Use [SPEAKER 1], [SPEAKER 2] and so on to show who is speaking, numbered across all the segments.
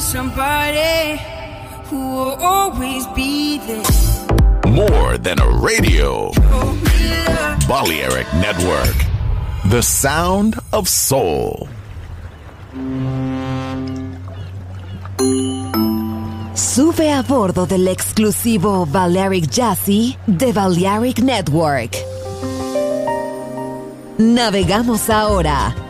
[SPEAKER 1] with somebody who will always be there.
[SPEAKER 2] More than a radio. Balearic Network. The sound of soul.
[SPEAKER 3] Sube a bordo del exclusivo Balearic Jazzy de Balearic Network. Navegamos ahora.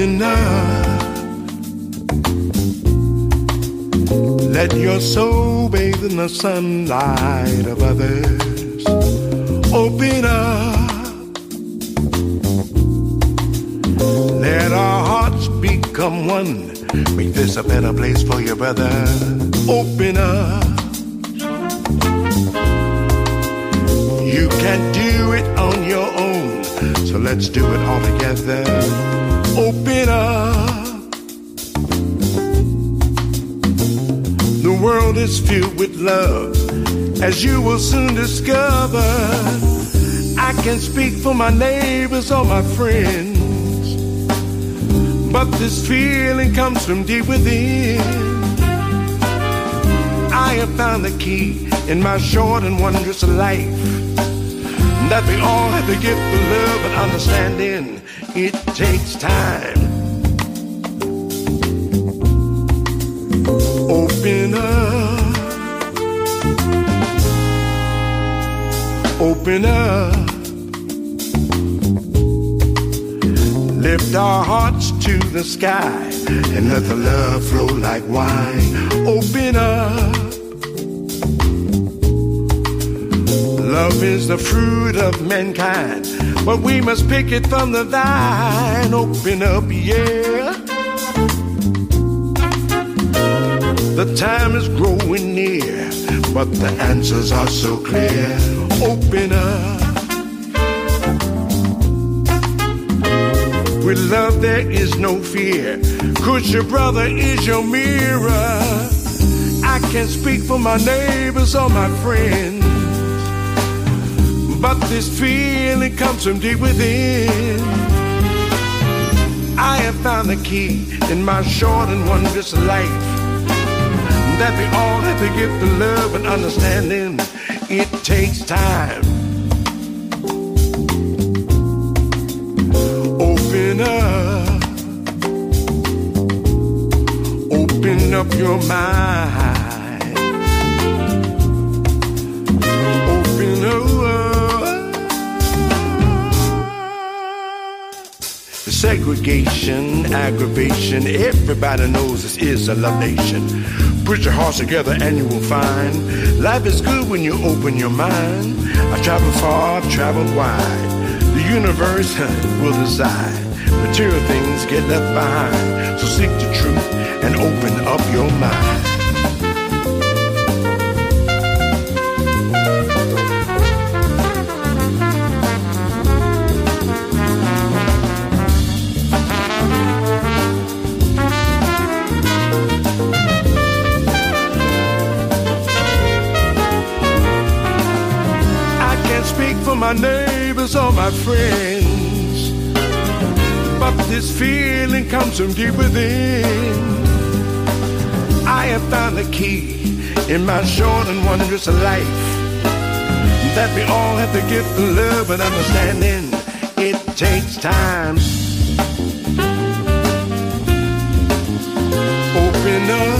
[SPEAKER 4] Up. Let your soul bathe in the sunlight of others. Open up. Let our hearts become one. Make this a better place for your brother. Open up. You can't do it on your own, so let's do it all together. Open up. The world is filled with love, as you will soon discover. I can speak for my neighbors or my friends, but this feeling comes from deep within. I have found the key in my short and wondrous life that we all have to give for love and understanding. It takes time. Open up. Open up. Lift our hearts to the sky and let the love flow like wine. Open up. Love is the fruit of mankind, but we must pick it from the vine. Open up, yeah. The time is growing near, but the answers are so clear. Open up. With love, there is no fear, cause your brother is your mirror. I can speak for my neighbors or my friends. But this feeling comes from deep within. I have found the key in my short and wondrous life that we all have to give to love and understanding. it takes time. Open up, open up your mind. Segregation, aggravation, everybody knows this is a love nation. Put your hearts together and you will find life is good when you open your mind. I travel far, I've traveled wide. The universe will decide. Material things get left behind. So seek the truth and open up your mind. Neighbors or my friends, but this feeling comes from deep within. I have found the key in my short and wondrous life that we all have to get the love and understanding. It takes time. Open up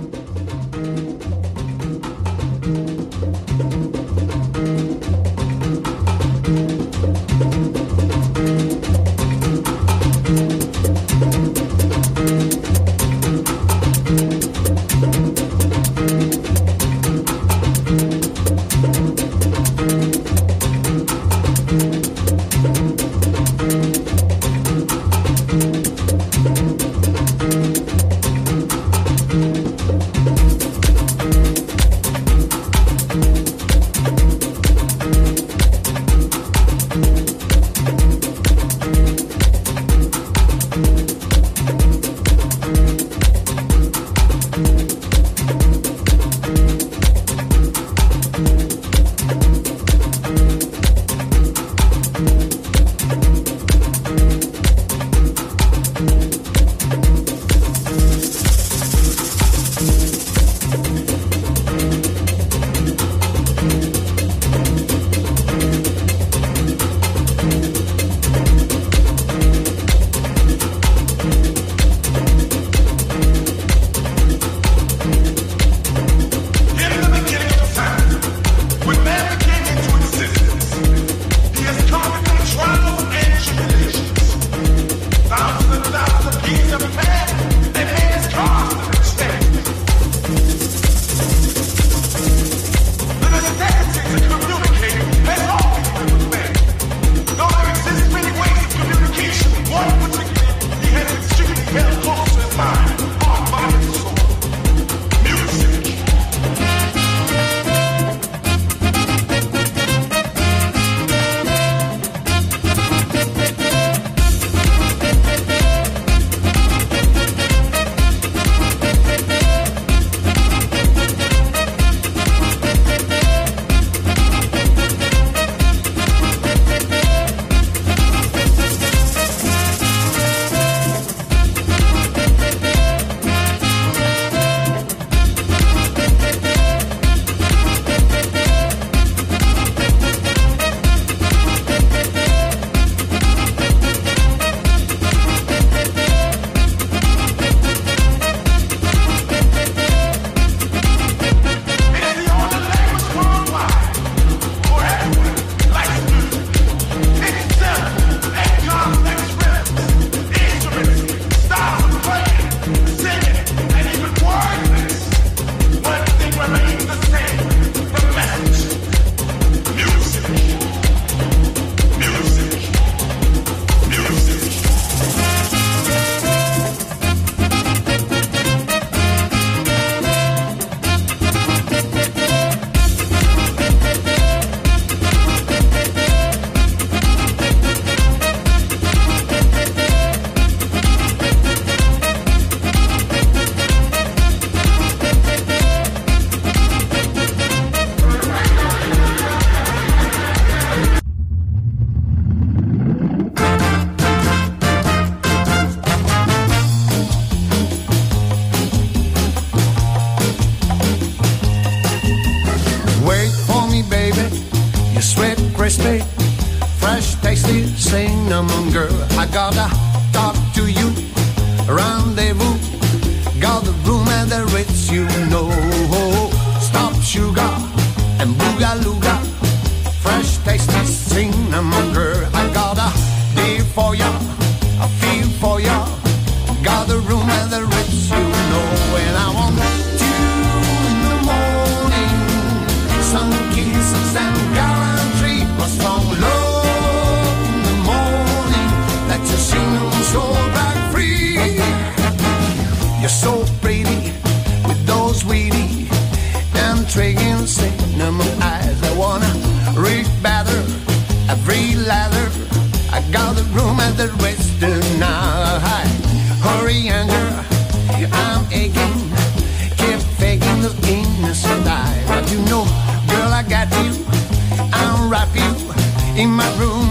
[SPEAKER 5] fresh taste of cinnamon girl. I got a deal for ya, a feel for ya. Got the room at the Ritz, you know, and I
[SPEAKER 6] want you in the morning. some kisses and gallantry, a strong love in the morning. Let your single soul back free. You're so. room at the western eye. Hurry, girl, I'm aching. Keep faking the innocent eye. But you know, girl, I got you. I'll wrap you in my
[SPEAKER 5] room.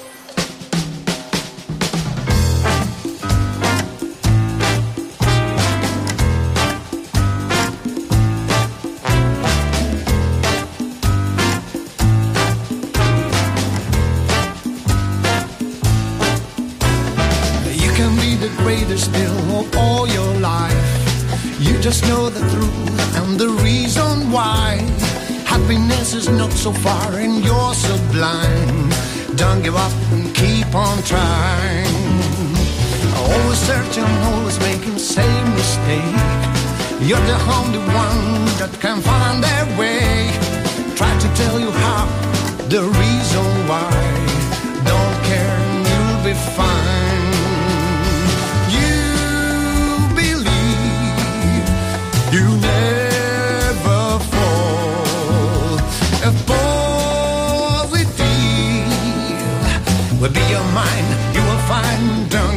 [SPEAKER 5] so far and you're so blind. Don't give up and keep on trying. Always searching, always making the same mistake. You're the only one that can find their way. Try to tell you how, the reason why.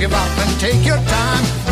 [SPEAKER 5] give up and take your time.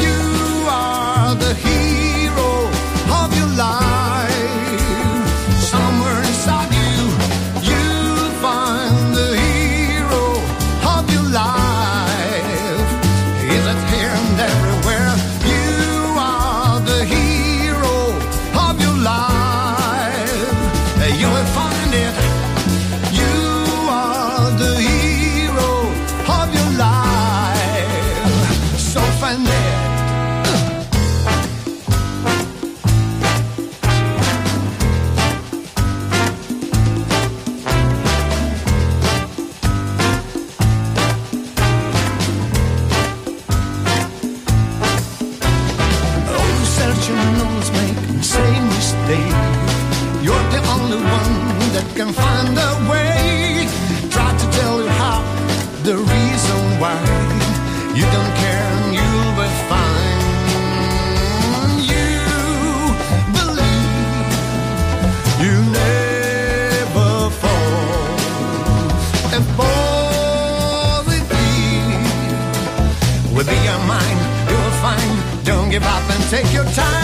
[SPEAKER 5] take your time.